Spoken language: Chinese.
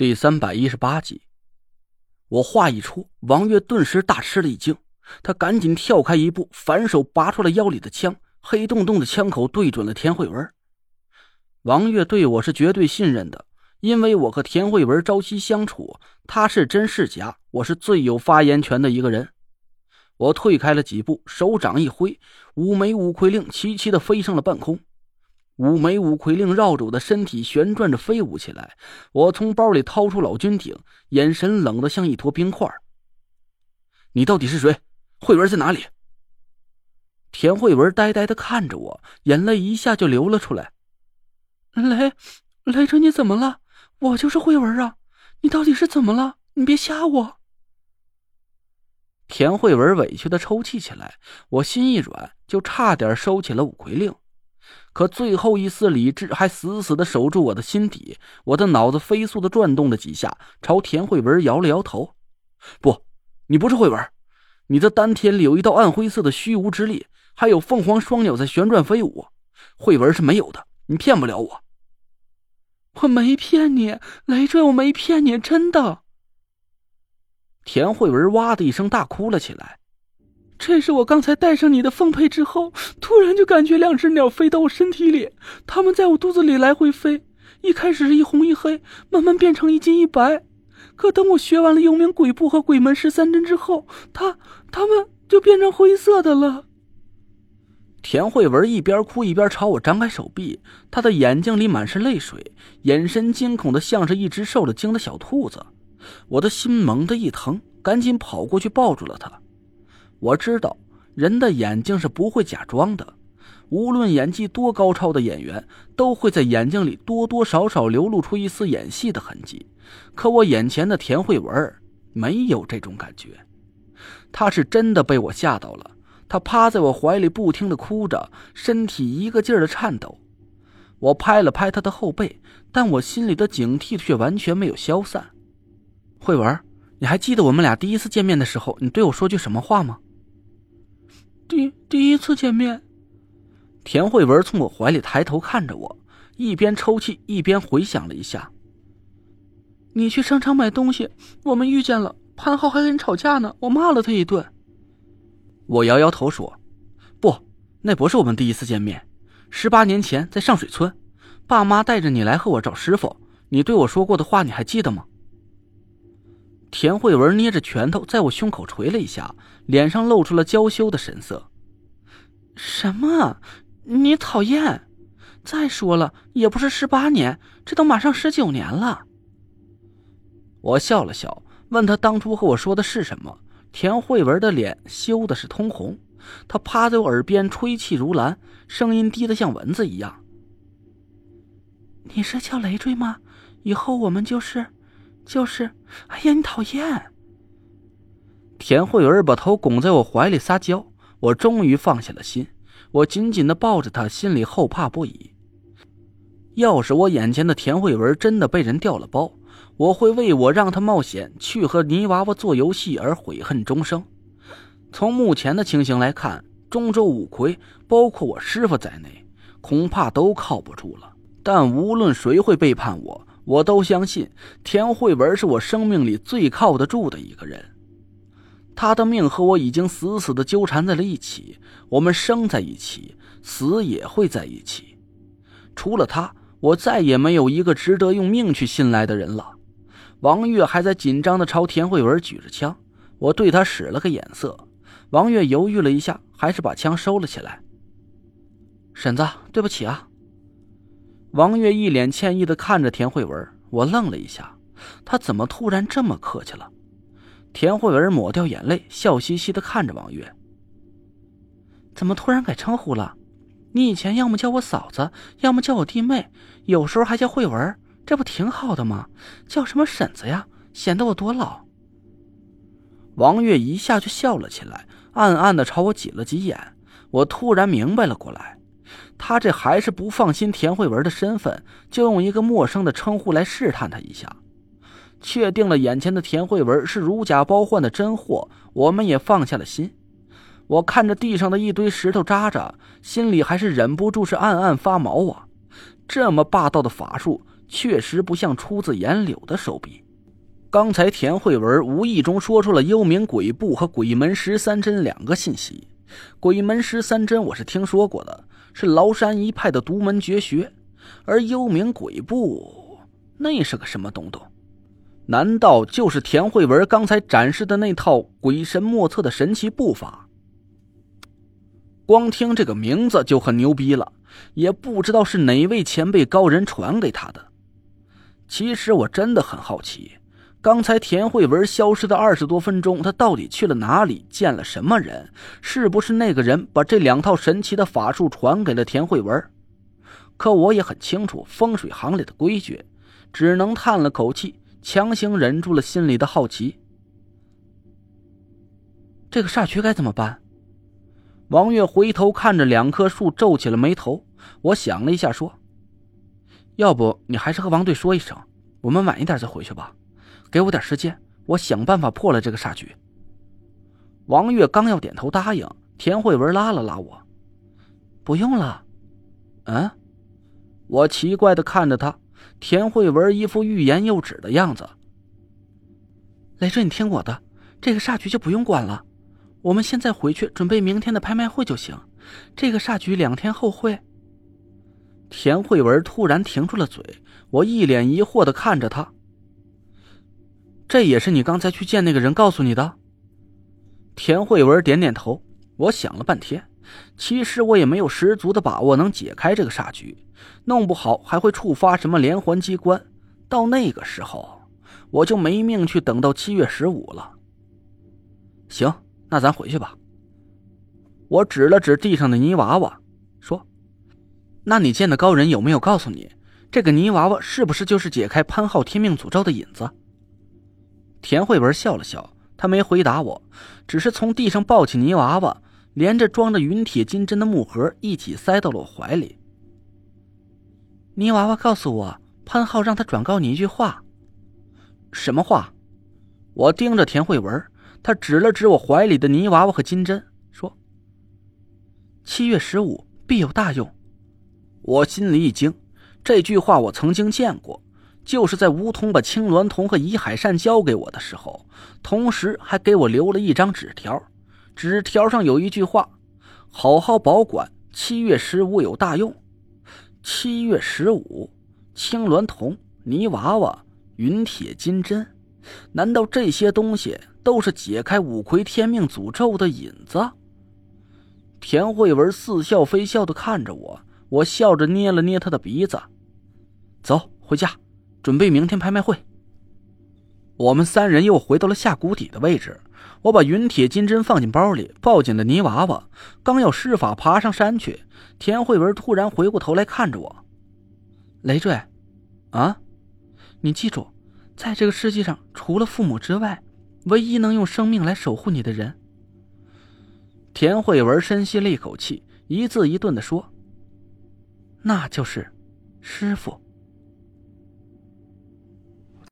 第三百一十八集，我话一出，王月顿时大吃了一惊，他赶紧跳开一步，反手拔出了腰里的枪，黑洞洞的枪口对准了田慧文。王月对我是绝对信任的，因为我和田慧文朝夕相处，他是真是假，我是最有发言权的一个人。我退开了几步，手掌一挥，五枚五魁令齐齐的飞上了半空。五枚五魁令绕着我的身体旋转着飞舞起来，我从包里掏出老君鼎，眼神冷得像一坨冰块。你到底是谁？慧文在哪里？田慧文呆呆的看着我，眼泪一下就流了出来。雷，雷春，你怎么了？我就是慧文啊！你到底是怎么了？你别吓我！田慧文委屈的抽泣起来，我心一软，就差点收起了五魁令。可最后一丝理智还死死的守住我的心底，我的脑子飞速的转动了几下，朝田慧文摇了摇头：“不，你不是慧文，你的丹田里有一道暗灰色的虚无之力，还有凤凰双鸟在旋转飞舞，慧文是没有的，你骗不了我。”“我没骗你，雷坠，我没骗你，真的。”田慧文哇的一声大哭了起来。这是我刚才戴上你的凤佩之后，突然就感觉两只鸟飞到我身体里，它们在我肚子里来回飞。一开始是一红一黑，慢慢变成一金一白。可等我学完了幽冥鬼步和鬼门十三针之后，它它们就变成灰色的了。田慧文一边哭一边朝我张开手臂，她的眼睛里满是泪水，眼神惊恐的像是一只受了惊的小兔子。我的心猛地一疼，赶紧跑过去抱住了她。我知道，人的眼睛是不会假装的，无论演技多高超的演员，都会在眼睛里多多少少流露出一丝演戏的痕迹。可我眼前的田慧文没有这种感觉，她是真的被我吓到了。她趴在我怀里，不停的哭着，身体一个劲儿的颤抖。我拍了拍她的后背，但我心里的警惕却完全没有消散。慧文，你还记得我们俩第一次见面的时候，你对我说句什么话吗？第第一次见面，田慧文从我怀里抬头看着我，一边抽泣一边回想了一下。你去商场买东西，我们遇见了，潘浩还跟你吵架呢，我骂了他一顿。我摇摇头说：“不，那不是我们第一次见面。十八年前在上水村，爸妈带着你来和我找师傅，你对我说过的话你还记得吗？”田慧文捏着拳头在我胸口捶了一下，脸上露出了娇羞的神色。什么？你讨厌？再说了，也不是十八年，这都马上十九年了。我笑了笑，问他当初和我说的是什么。田慧文的脸羞的是通红，他趴在我耳边吹气如兰，声音低得像蚊子一样。你是叫累赘吗？以后我们就是。就是，哎呀，你讨厌！田慧文把头拱在我怀里撒娇，我终于放下了心，我紧紧的抱着她，心里后怕不已。要是我眼前的田慧文真的被人调了包，我会为我让她冒险去和泥娃娃做游戏而悔恨终生。从目前的情形来看，中州五魁，包括我师傅在内，恐怕都靠不住了。但无论谁会背叛我。我都相信田慧文是我生命里最靠得住的一个人，他的命和我已经死死的纠缠在了一起，我们生在一起，死也会在一起。除了他，我再也没有一个值得用命去信赖的人了。王月还在紧张的朝田慧文举着枪，我对他使了个眼色，王月犹豫了一下，还是把枪收了起来。婶子，对不起啊。王月一脸歉意的看着田慧文，我愣了一下，他怎么突然这么客气了？田慧文抹掉眼泪，笑嘻嘻的看着王月：“怎么突然改称呼了？你以前要么叫我嫂子，要么叫我弟妹，有时候还叫慧文，这不挺好的吗？叫什么婶子呀，显得我多老。”王月一下就笑了起来，暗暗的朝我挤了挤眼。我突然明白了过来。他这还是不放心田慧文的身份，就用一个陌生的称呼来试探他一下。确定了眼前的田慧文是如假包换的真货，我们也放下了心。我看着地上的一堆石头渣渣，心里还是忍不住是暗暗发毛啊！这么霸道的法术，确实不像出自颜柳的手笔。刚才田慧文无意中说出了幽冥鬼步和鬼门十三针两个信息。鬼门十三针我是听说过的，是崂山一派的独门绝学，而幽冥鬼步那是个什么东东？难道就是田慧文刚才展示的那套鬼神莫测的神奇步法？光听这个名字就很牛逼了，也不知道是哪位前辈高人传给他的。其实我真的很好奇。刚才田慧文消失的二十多分钟，他到底去了哪里？见了什么人？是不是那个人把这两套神奇的法术传给了田慧文？可我也很清楚风水行里的规矩，只能叹了口气，强行忍住了心里的好奇。这个煞局该怎么办？王月回头看着两棵树，皱起了眉头。我想了一下，说：“要不你还是和王队说一声，我们晚一点再回去吧。”给我点时间，我想办法破了这个煞局。王月刚要点头答应，田慧文拉了拉我：“不用了。”嗯，我奇怪的看着他，田慧文一副欲言又止的样子。雷震，你听我的，这个煞局就不用管了，我们现在回去准备明天的拍卖会就行。这个煞局两天后会。田慧文突然停住了嘴，我一脸疑惑的看着他。这也是你刚才去见那个人告诉你的？田慧文点点头。我想了半天，其实我也没有十足的把握能解开这个煞局，弄不好还会触发什么连环机关。到那个时候，我就没命去等到七月十五了。行，那咱回去吧。我指了指地上的泥娃娃，说：“那你见的高人有没有告诉你，这个泥娃娃是不是就是解开潘浩天命诅咒的引子？”田慧文笑了笑，他没回答我，只是从地上抱起泥娃娃，连着装着云铁金针的木盒一起塞到了我怀里。泥娃娃告诉我，潘浩让他转告你一句话。什么话？我盯着田慧文，他指了指我怀里的泥娃娃和金针，说：“七月十五必有大用。”我心里一惊，这句话我曾经见过。就是在吴桐把青鸾铜和怡海扇交给我的时候，同时还给我留了一张纸条，纸条上有一句话：“好好保管，七月十五有大用。”七月十五，青鸾铜、泥娃娃、云铁金针，难道这些东西都是解开五魁天命诅咒的引子？田慧文似笑非笑的看着我，我笑着捏了捏他的鼻子：“走，回家。”准备明天拍卖会。我们三人又回到了下谷底的位置。我把云铁金针放进包里，抱紧了泥娃娃，刚要施法爬上山去，田慧文突然回过头来看着我：“累赘，啊，你记住，在这个世界上，除了父母之外，唯一能用生命来守护你的人。”田慧文深吸了一口气，一字一顿的说：“那就是师傅。”